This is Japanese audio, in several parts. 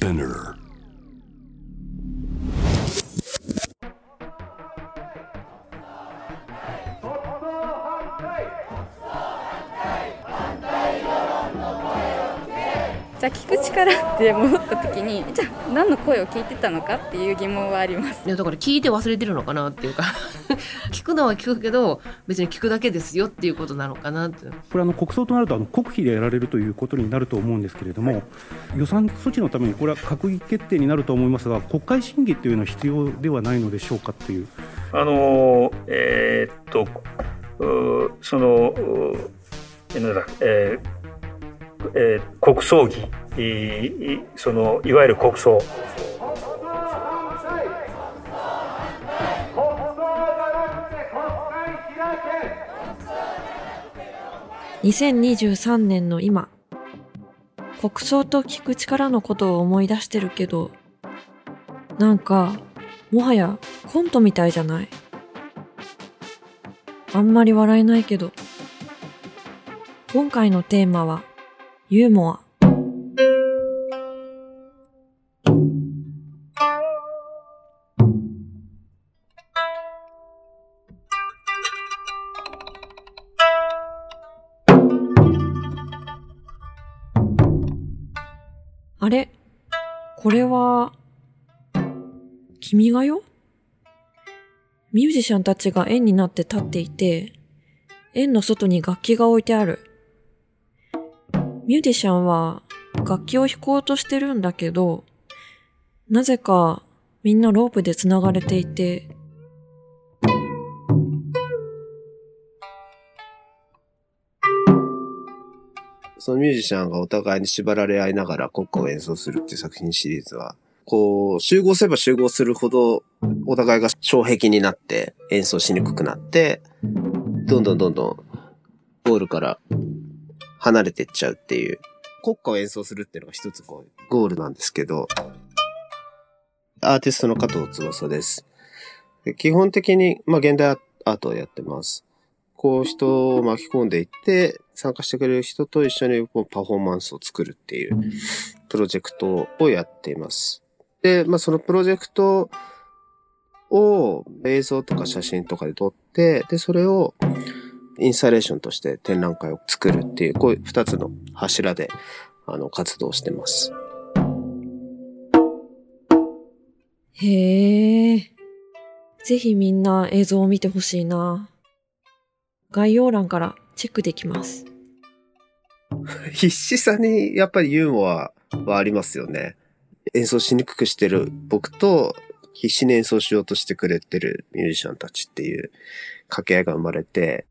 Spinner. あ聞く力って戻った時にじゃあ何の声を聞いてたのかっていう疑問はあります。いやだから聞いて忘れてるのかなっていうか 聞くのは聞くけど別に聞くだけですよっていうことなのかなって。これあの国葬となるとあの国費でやられるということになると思うんですけれども、予算措置のためにこれは閣議決定になると思いますが国会審議っていうのは必要ではないのでしょうかっていう。あのえーっとうそのうなんだえーえー国葬儀いそのいわゆる国葬2023年の今、国葬と聞く力のことを思い出してるけど、なんか、もはやコントみたいじゃない。あんまり笑えないけど。今回のテーマは、ユーモア。あれ？これは、君がよ？ミュージシャンたちが円になって立っていて、円の外に楽器が置いてある。ミュージシャンは楽器を弾こうとしてるんだけど、なぜかみんなロープで繋がれていて、そのミュージシャンがお互いに縛られ合いながら国歌を演奏するっていう作品シリーズは、こう、集合すれば集合するほど、お互いが障壁になって演奏しにくくなって、どんどんどんどん、ゴールから離れてっちゃうっていう、国歌を演奏するっていうのが一つこう、ゴールなんですけど、アーティストの加藤翼です。基本的に、まあ、現代アートをやってます。こう人を巻き込んでいって、参加してくれる人と一緒にこうパフォーマンスを作るっていうプロジェクトをやっています。で、まあそのプロジェクトを映像とか写真とかで撮って、で、それをインスタレーションとして展覧会を作るっていう、こういう二つの柱で、あの、活動してます。へえ。ぜひみんな映像を見てほしいな。概要欄からチェックできます。必死さにやっぱりユーモアはありますよね。演奏しにくくしてる僕と必死に演奏しようとしてくれてるミュージシャンたちっていう掛け合いが生まれて、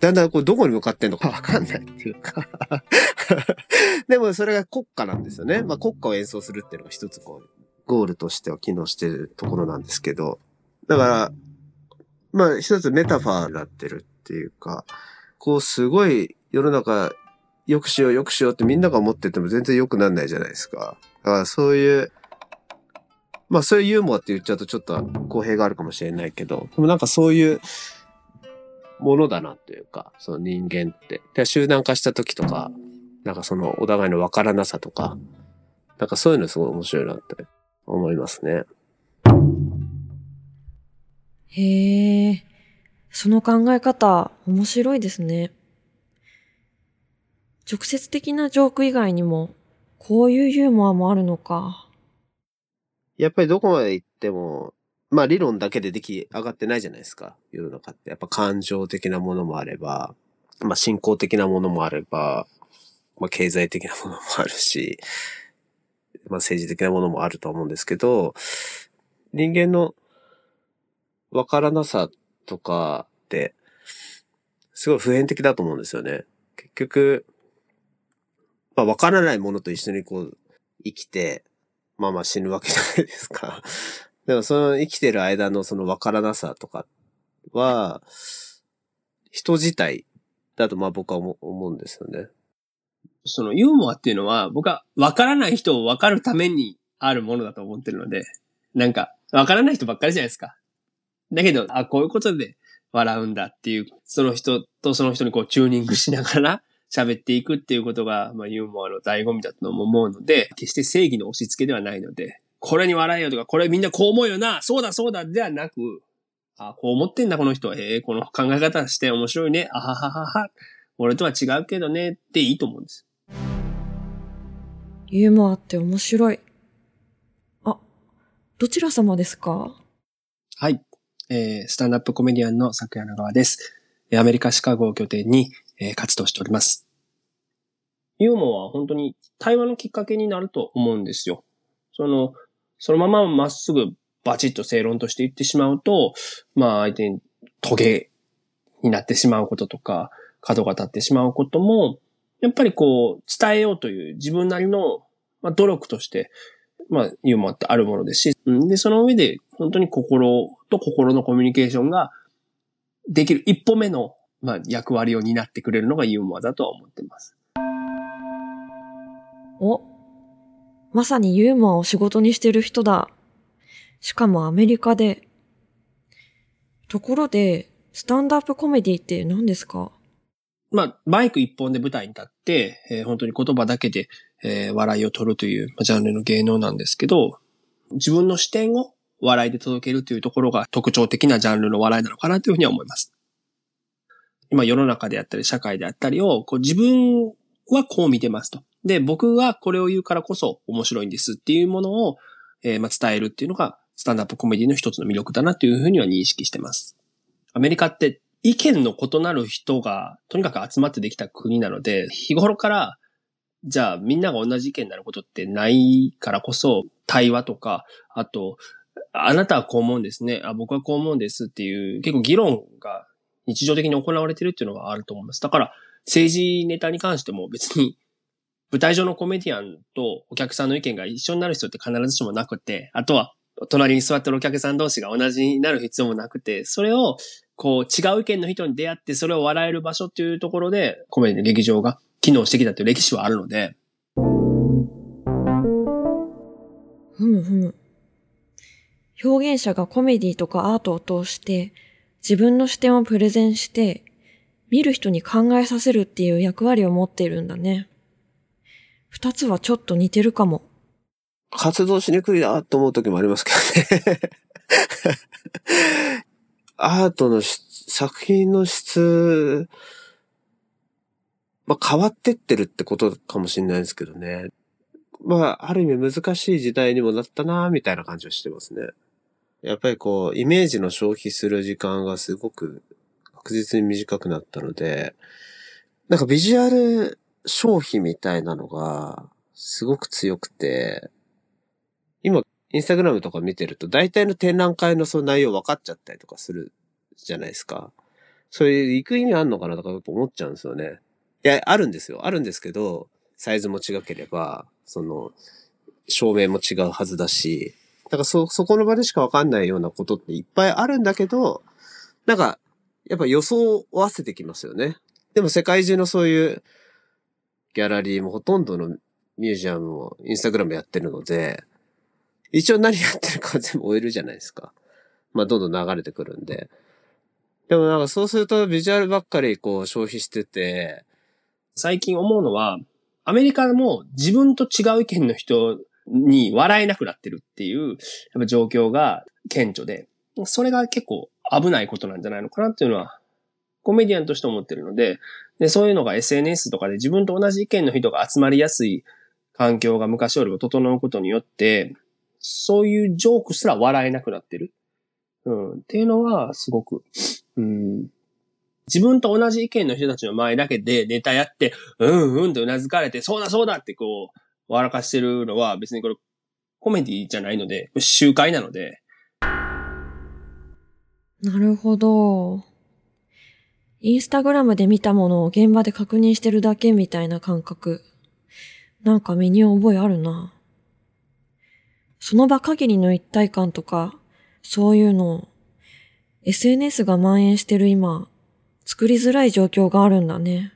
だんだんこうどこに向かってんのかわかんないっていうか でもそれが国歌なんですよね。まあ国歌を演奏するっていうのが一つこう、ゴールとしては機能してるところなんですけど、だから、まあ一つメタファーになってるっていうか、こうすごい世の中良くしよう良くしようってみんなが思ってても全然良くなんないじゃないですか。だからそういう、まあそういうユーモアって言っちゃうとちょっと公平があるかもしれないけど、でもなんかそういうものだなというか、その人間って。で集団化した時とか、なんかそのお互いの分からなさとか、なんかそういうのすごい面白いなって思いますね。へえ。その考え方、面白いですね。直接的なジョーク以外にも、こういうユーモアもあるのか。やっぱりどこまで行っても、まあ理論だけで出来上がってないじゃないですか。世の中って。やっぱ感情的なものもあれば、まあ信仰的なものもあれば、まあ経済的なものもあるし、まあ政治的なものもあると思うんですけど、人間のわからなさとかって、すごい普遍的だと思うんですよね。結局、まあわからないものと一緒にこう生きて、まあまあ死ぬわけじゃないですか。でもその生きてる間のそのわからなさとかは、人自体だとまあ僕は思うんですよね。そのユーモアっていうのは、僕は分からない人を分かるためにあるものだと思ってるので、なんか、分からない人ばっかりじゃないですか。だけど、あ、こういうことで笑うんだっていう、その人とその人にこうチューニングしながら、喋っていくっていうことが、まあ、ユーモアの醍醐味だと思うので、決して正義の押し付けではないので、これに笑えよとか、これみんなこう思うよな、そうだそうだではなく、あ、こう思ってんだこの人は、へえ、この考え方して面白いね、あはははは、俺とは違うけどね、っていいと思うんです。ユーモアって面白い。あ、どちら様ですか？はい。えー、スタンダップコメディアンの昨夜の川です。アメリカ・シカゴを拠点に、えー活動しております。ユーモアは本当に対話のきっかけになると思うんですよ。その、そのまままっすぐバチッと正論として言ってしまうと、まあ相手にトゲになってしまうこととか、角が立ってしまうことも、やっぱりこう、伝えようという自分なりの、まあ、努力として、まあ、ユーモアってあるものですし、うんで、その上で、本当に心と心のコミュニケーションができる一歩目の、まあ、役割を担ってくれるのがユーモアだとは思ってます。お、まさにユーモアを仕事にしてる人だ。しかもアメリカで。ところで、スタンドアップコメディって何ですか？まあ、バイク一本で舞台に立って、えー本当に言葉だけで、えー笑いを取るというまジャンルの芸能なんですけど、自分の視点を笑いで届けるというところが特徴的なジャンルの笑いなのかなというふうには思います。今世の中であったり社会であったりを、こう自分はこう見てますと。で、僕はこれを言うからこそ面白いんですっていうものを、えーまあ、伝えるっていうのがスタンダップコメディの一つの魅力だなというふうには認識してます。アメリカって意見の異なる人がとにかく集まってできた国なので、日頃から、じゃあみんなが同じ意見になることってないからこそ、対話とか、あと、あなたはこう思うんですね。あ、僕はこう思うんですっていう、結構議論が日常的に行われてるっていうのがあると思います。だから、政治ネタに関しても別に、舞台上のコメディアンとお客さんの意見が一緒になる必要って必ずしもなくて、あとは、隣に座ってるお客さん同士が同じになる必要もなくて、それを、こう、違う意見の人に出会って、それを笑える場所っていうところで、コメディの劇場が機能してきたという歴史はあるので、ふむふむ。表現者がコメディとかアートを通して自分の視点をプレゼンして見る人に考えさせるっていう役割を持っているんだね。二つはちょっと似てるかも。活動しにくいなと思う時もありますけどね。アートの質作品の質、まあ、変わってってるってことかもしれないですけどね。まあ、ある意味難しい時代にもなったなみたいな感じはしてますね。やっぱりこう、イメージの消費する時間がすごく確実に短くなったので、なんかビジュアル消費みたいなのがすごく強くて、今、インスタグラムとか見てると、大体の展覧会のその内容分かっちゃったりとかするじゃないですか。それ行く意味あんのかなとかやっぱ思っちゃうんですよね。いや、あるんですよ。あるんですけど、サイズも違ければ、その、照明も違うはずだし、だからそ、そこの場でしか分かんないようなことっていっぱいあるんだけど、なんか、やっぱ予想を合わせてきますよね。でも世界中のそういうギャラリーもほとんどのミュージアムもインスタグラムやってるので、一応何やってるか全部終えるじゃないですか。まあ、どんどん流れてくるんで。でもなんかそうするとビジュアルばっかりこう消費してて、最近思うのは、アメリカも自分と違う意見の人に笑えなくなってるっていう、やっぱ状況が顕著で、それが結構危ないことなんじゃないのかなっていうのは、コメディアンとして思ってるので、で、そういうのが SNS とかで自分と同じ意見の人が集まりやすい環境が昔よりも整うことによって、そういうジョークすら笑えなくなってる。うん。っていうのは、すごく、うん。自分と同じ意見の人たちの前だけでネタやって、うんうんと頷かれて、そうだそうだってこう、笑かしてるのは別にこれ、コメディじゃないので、集会なので、なるほど。インスタグラムで見たものを現場で確認してるだけみたいな感覚。なんか身に覚えあるな。その場限りの一体感とか、そういうの、SNS が蔓延してる今、作りづらい状況があるんだね。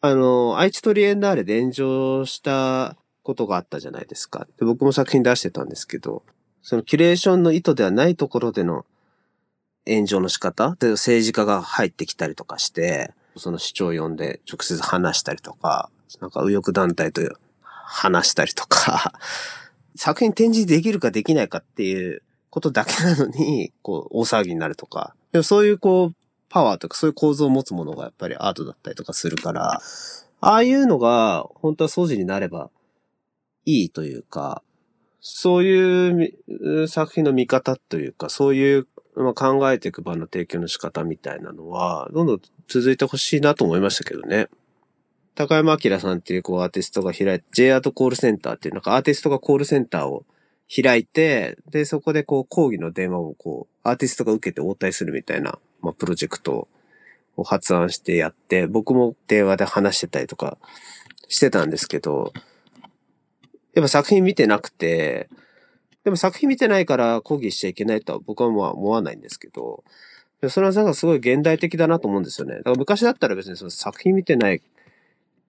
あの、愛知トリエンダーレで炎上したことがあったじゃないですか。で僕も作品出してたんですけど、そのキュレーションの意図ではないところでの炎上の仕方で政治家が入ってきたりとかして、その市長を呼んで直接話したりとか、なんか右翼団体と話したりとか、作品展示できるかできないかっていうことだけなのに、こう、大騒ぎになるとか。でもそういうこう、パワーとかそういう構造を持つものがやっぱりアートだったりとかするから、ああいうのが本当は掃除になればいいというか、そういう作品の見方というか、そういう、考えていく場の提供の仕方みたいなのは、どんどん続いてほしいなと思いましたけどね。高山明さんっていうこうアーティストが開いて、J アートコールセンターっていうなんかアーティストがコールセンターを開いて、で、そこでこう講義の電話をこう、アーティストが受けて応対するみたいな、まあ、プロジェクトを発案してやって、僕も電話で話してたりとかしてたんですけど、やっぱ作品見てなくて、でも作品見てないから講義しちゃいけないとは僕はまあ思わないんですけど、それはなんかすごい現代的だなと思うんですよね。だから昔だったら別にその作品見てない、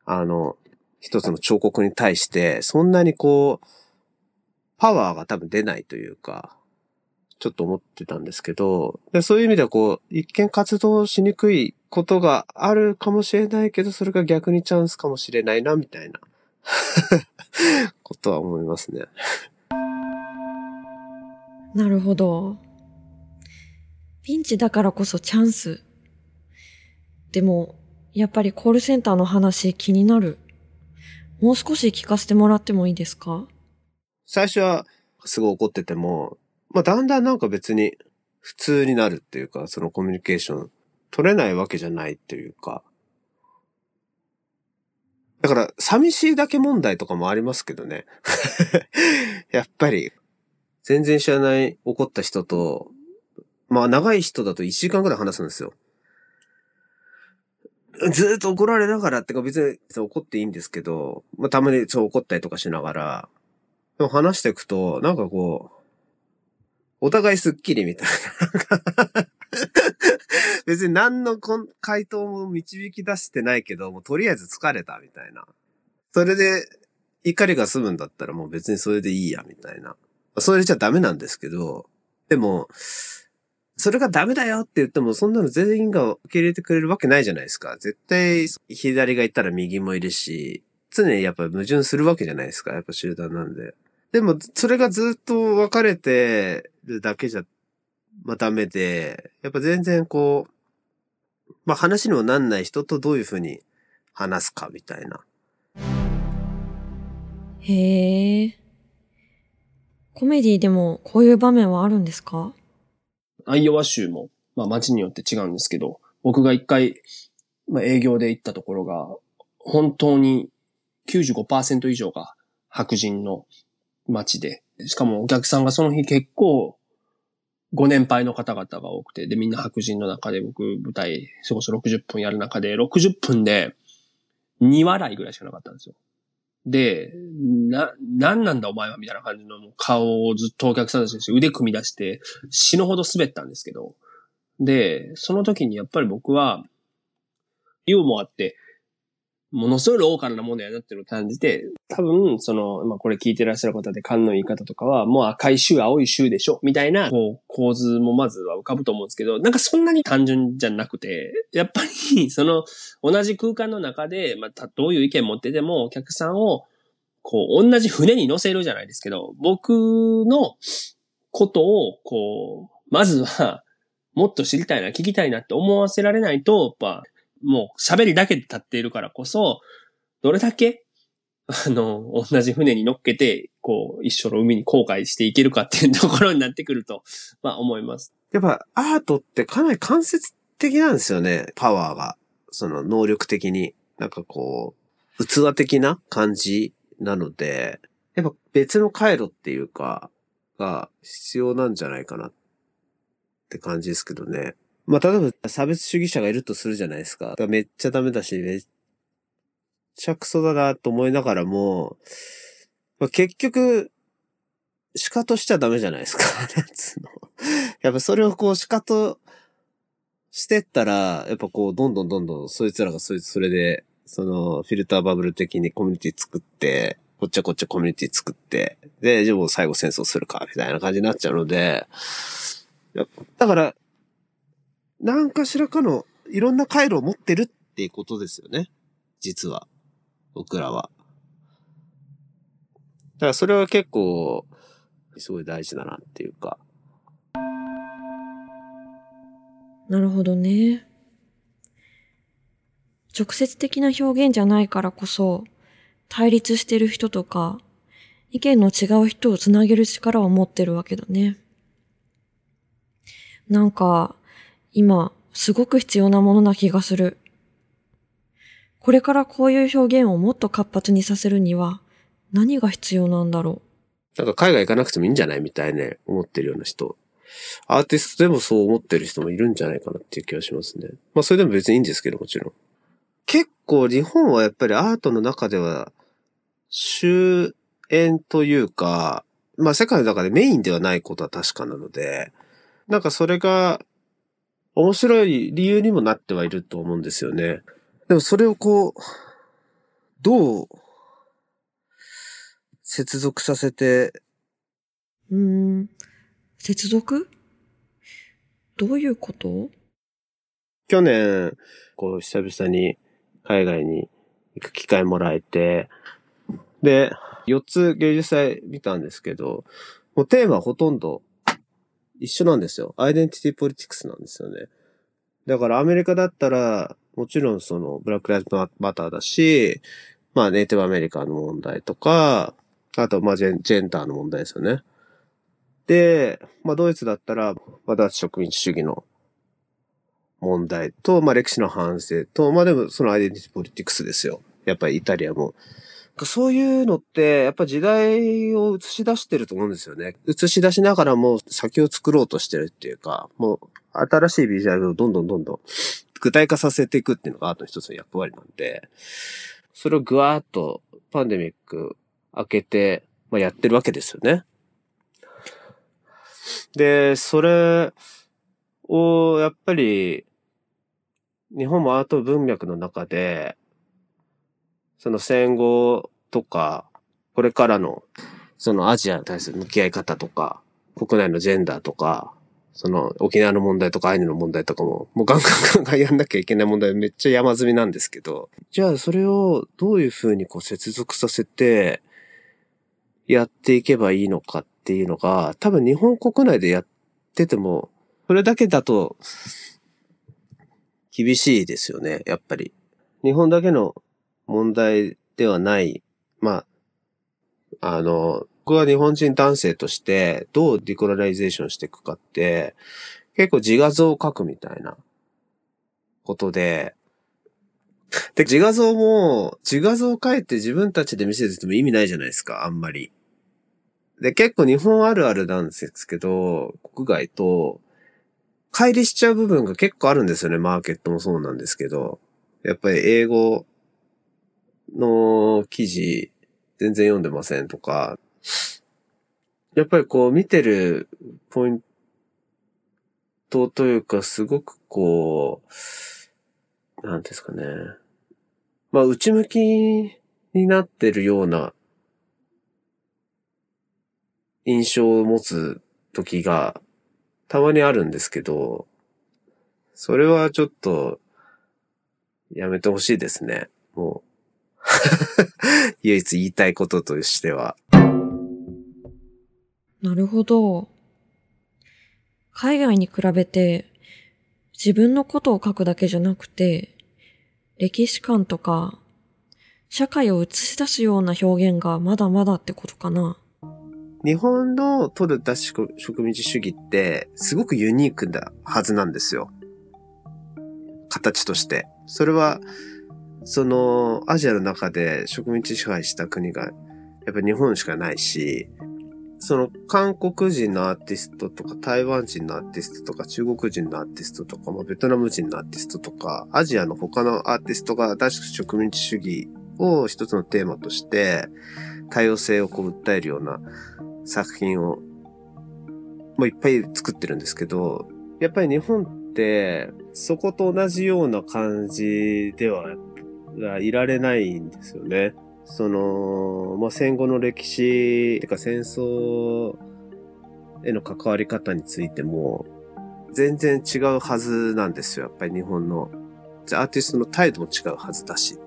あの、一つの彫刻に対して、そんなにこう、パワーが多分出ないというか、ちょっと思ってたんですけど、でそういう意味ではこう、一見活動しにくいことがあるかもしれないけど、それが逆にチャンスかもしれないな、みたいな ことは思いますね。なるほど。ピンチだからこそチャンス。でも、やっぱりコールセンターの話気になる。もう少し聞かせてもらってもいいですか？最初はすごい怒ってても、まあだんだんなんか別に普通になるっていうか、そのコミュニケーション取れないわけじゃないっていうか。だから寂しいだけ問題とかもありますけどね。やっぱり全然知らない怒った人と、まあ長い人だと1時間くらい話すんですよ。ずっと怒られながらってか別に怒っていいんですけど、まあたまにそう怒ったりとかしながら、でも話していくと、なんかこう、お互いスッキリみたいな。別に何のこん回答も導き出してないけど、もうとりあえず疲れたみたいな。それで怒りが済むんだったらもう別にそれでいいやみたいな。それじゃダメなんですけど、でも、それがダメだよって言っても、そんなの全員が受け入れてくれるわけないじゃないですか。絶対左がいたら右もいるし、常にやっぱ矛盾するわけじゃないですか。やっぱ集団なんで。でも、それがずっと分かれてるだけじゃ、まあダメで、やっぱ全然こう、まあ話にもなんない人とどういうふうに話すかみたいな。へえ。コメディでもこういう場面はあるんですか？アイオワ州も、まあ街によって違うんですけど、僕が一回、まあ営業で行ったところが、本当に95%以上が白人の街で、しかもお客さんがその日結構ご年配の方々が多くて、で、みんな白人の中で僕舞台、そこそ60分やる中で、60分で2笑いぐらいしかなかったんですよ。で、な、なんなんだお前はみたいな感じの顔をずっとお客さんたちにして腕組み出して死ぬほど滑ったんですけど、で、その時にやっぱり僕は、ユーモアって、ものすごいローカルなものやなっていうのを感じて、多分、その、まあ、これ聞いてらっしゃる方で勘の言い方とかは、もう赤い州、青い州でしょみたいな、こう、構図もまずは浮かぶと思うんですけど、なんかそんなに単純じゃなくて、やっぱり、その、同じ空間の中で、まあ、どういう意見持ってても、お客さんを、こう、同じ船に乗せるじゃないですけど、僕のことを、こう、まずは、もっと知りたいな、聞きたいなって思わせられないと、やっぱ、もう喋りだけで立っているからこそ、どれだけ、あの、同じ船に乗っけて、こう、一緒の海に航海していけるかっていうところになってくると、まあ思います。やっぱアートってかなり間接的なんですよね、パワーが。その能力的に。なんかこう、器的な感じなので、やっぱ別の回路っていうか、が必要なんじゃないかなって感じですけどね。まあ、例えば差別主義者がいるとするじゃないですか。かめっちゃダメだし、めっちゃクソだなと思いながらも、まあ、結局、仕方しちゃダメじゃないですか。やっぱそれをこう仕方してったら、やっぱこう、どんどんどんどんそいつらがそいつそれで、その、フィルターバブル的にコミュニティ作って、こっちはこっちはコミュニティ作って、で、じゃあもう最後戦争するか、みたいな感じになっちゃうので、だから、何かしらかのいろんな回路を持ってるってっていうことですよね。実は。僕らは。だからそれは結構、すごい大事だなっていうか。なるほどね。直接的な表現じゃないからこそ、対立してる人とか、意見の違う人をつなげる力を持ってるわけだね。なんか、今、すごく必要なものな気がする。これからこういう表現をもっと活発にさせるには、何が必要なんだろうなんか海外行かなくてもいいんじゃないみたいね、思ってるような人。アーティストでもそう思ってる人もいるんじゃないかなっていう気がしますね。まあそれでも別にいいんですけど、もちろん。結構日本はやっぱりアートの中では、終焉というか、まあ世界の中でメインではないことは確かなので、なんかそれが面白い理由にもなってはいると思うんですよね。でもそれをこう、どう接続させて、う。ん、接続？どういうこと？去年、こう久々に海外に行く機会もらえて、で、4つ芸術祭見たんですけど、もうテーマはほとんど一緒なんですよ。アイデンティティポリティクスなんですよね。だからアメリカだったら、もちろんそのブラックライズマターだし、まあネイティブアメリカの問題とか、あとまあジェンジェンダーの問題ですよね。で、まあドイツだったら、まあ脱植民地主義の問題と、まあ歴史の反省と、まあでもそのアイデンティティポリティクスですよ。やっぱりイタリアも。そういうのって、やっぱ時代を映し出してると思うんですよね。映し出しながらも先を作ろうとしてるっていうか、もう新しいビジュアルをどんどんどんどん具体化させていくっていうのがアートの一つの役割なんで、それをぐわーっとパンデミック明けて、まあ、やってるわけですよね。で、それをやっぱり日本もアート文脈の中で、その戦後とか、これからの、そのアジアに対する向き合い方とか、国内のジェンダーとか、その沖縄の問題とかアイヌの問題とかも、もうガンガンガンガンやんなきゃいけない問題めっちゃ山積みなんですけど、じゃあそれをどういうふうにこう接続させて、やっていけばいいのかっていうのが、多分日本国内でやってても、それだけだと、厳しいですよね、やっぱり。日本だけの問題ではない。まあ、あの、僕は日本人男性としてどう decolonization していくかって、結構自画像を描くみたいなことで、で、自画像も、自画像を描いて自分たちで見せてても意味ないじゃないですか、あんまり。で、結構日本あるあるなんですけど、国外と、乖離しちゃう部分が結構あるんですよね、マーケットもそうなんですけど。やっぱり英語の記事全然読んでませんとか、やっぱりこう見てるポイントというかすごくこう、なんですかね。まあ内向きになってるような印象を持つ時がたまにあるんですけど、それはちょっとやめてほしいですね。もう。唯一言いたいこととしては。なるほど。海外に比べて自分のことを書くだけじゃなくて、歴史観とか社会を映し出すような表現がまだまだってことかな。日本の取る脱植民地主義ってすごくユニークなはずなんですよ。形として。それは、そのアジアの中で植民地支配した国がやっぱり日本しかないし、その韓国人のアーティストとか台湾人のアーティストとか中国人のアーティストとか、まあ、ベトナム人のアーティストとか、アジアの他のアーティストが脱植民地主義を一つのテーマとして多様性をこう訴えるような作品をもういっぱい作ってるんですけど、やっぱり日本ってそこと同じような感じではいられないんですよね。その、まあ、戦後の歴史、てか戦争への関わり方についても、全然違うはずなんですよ。やっぱり日本のアーティストの態度も違うはずだし。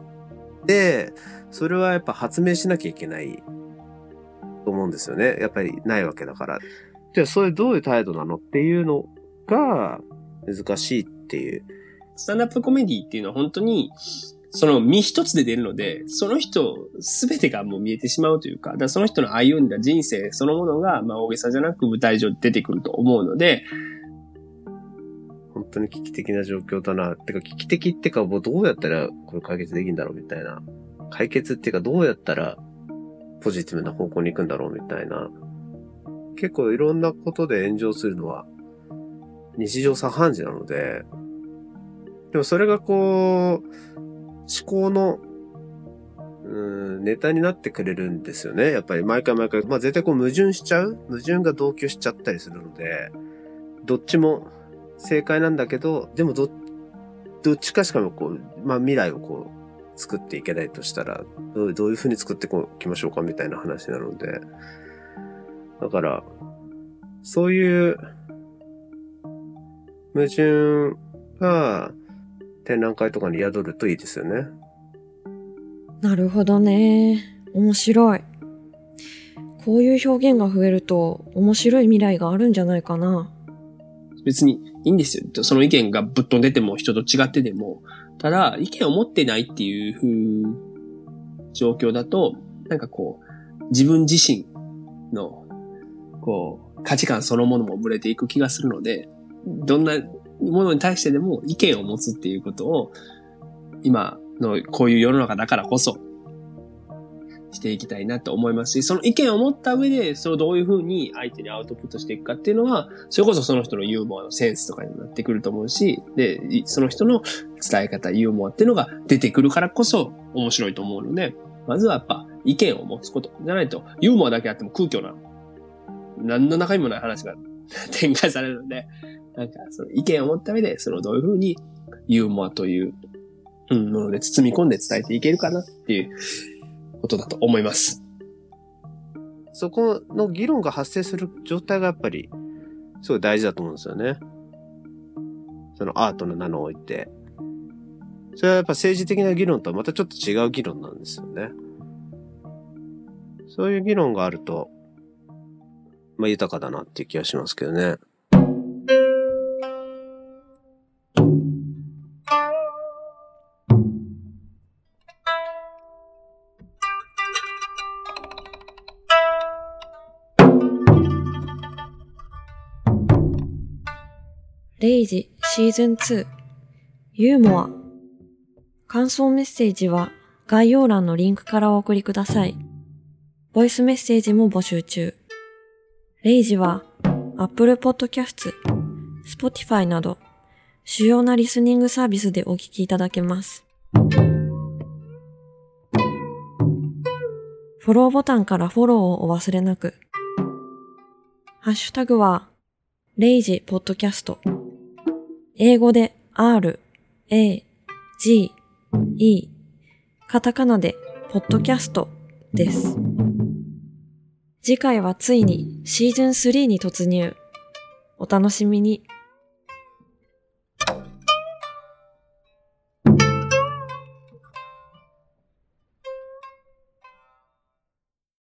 で、それはやっぱ発明しなきゃいけないと思うんですよね。やっぱりないわけだから。じゃあ、それどういう態度なのっていうのが難しいっていう。スタンダップコメディっていうのは本当に、その身一つで出るので、その人すべてがもう見えてしまうというか、だその人の歩んだ人生そのものが、まあ大げさじゃなく舞台上出てくると思うので、本当に危機的な状況だな。てか危機的ってかもうどうやったらこれ解決できるんだろうみたいな。解決っていうかどうやったらポジティブな方向に行くんだろうみたいな。結構いろんなことで炎上するのは日常茶飯事なので、でもそれがこう、思考の、うん、ネタになってくれるんですよね。やっぱり毎回毎回。まあ絶対こう矛盾しちゃう？矛盾が同居しちゃったりするので、どっちも正解なんだけど、でもど、どっちかしかもこう、まあ未来をこう、作っていけないとしたら、どうどういうに作っていきましょうかみたいな話なので。だから、そういう矛盾が展覧会とかに宿るといいですよね。なるほどね。面白い。こういう表現が増えると面白い未来があるんじゃないかな。別にいいんですよ。その意見がぶっ飛んでても人と違ってでも。ただ、意見を持ってないっていう風状況だと、なんかこう、自分自身の、こう、価値観そのものもぶれていく気がするので、どんなものに対してでも意見を持つっていうことを、今のこういう世の中だからこそ、していきたいなと思いますし、その意見を持った上で、それをどういうふうに相手にアウトプットしていくかっていうのは、それこそその人のユーモアのセンスとかになってくると思うし、で、その人の伝え方、ユーモアっていうのが出てくるからこそ面白いと思うので、まずはやっぱ意見を持つこと。じゃないと、ユーモアだけあっても空虚な、何の中身もない話が展開されるので、なんかその意見を持った上で、それをどういうふうにユーモアという、うん、もので包み込んで伝えていけるかなっていうことだと思います。そこの議論が発生する状態がやっぱり、すごい大事だと思うんですよね。そのアートの名の置いて。それはやっぱ政治的な議論とはまたちょっと違う議論なんですよね。そういう議論があると、まあ豊かだなっていう気がしますけどね。レイジシーズン2ユーモア感想メッセージは概要欄のリンクからお送りください。ボイスメッセージも募集中。レイジは Apple Podcast、Spotify など主要なリスニングサービスでお聞きいただけます。フォローボタンからフォローをお忘れなく。ハッシュタグは、レイジポッドキャスト。英語で R、A、G、E、カタカナでポッドキャストです。次回はついにシーズン3に突入。お楽しみに。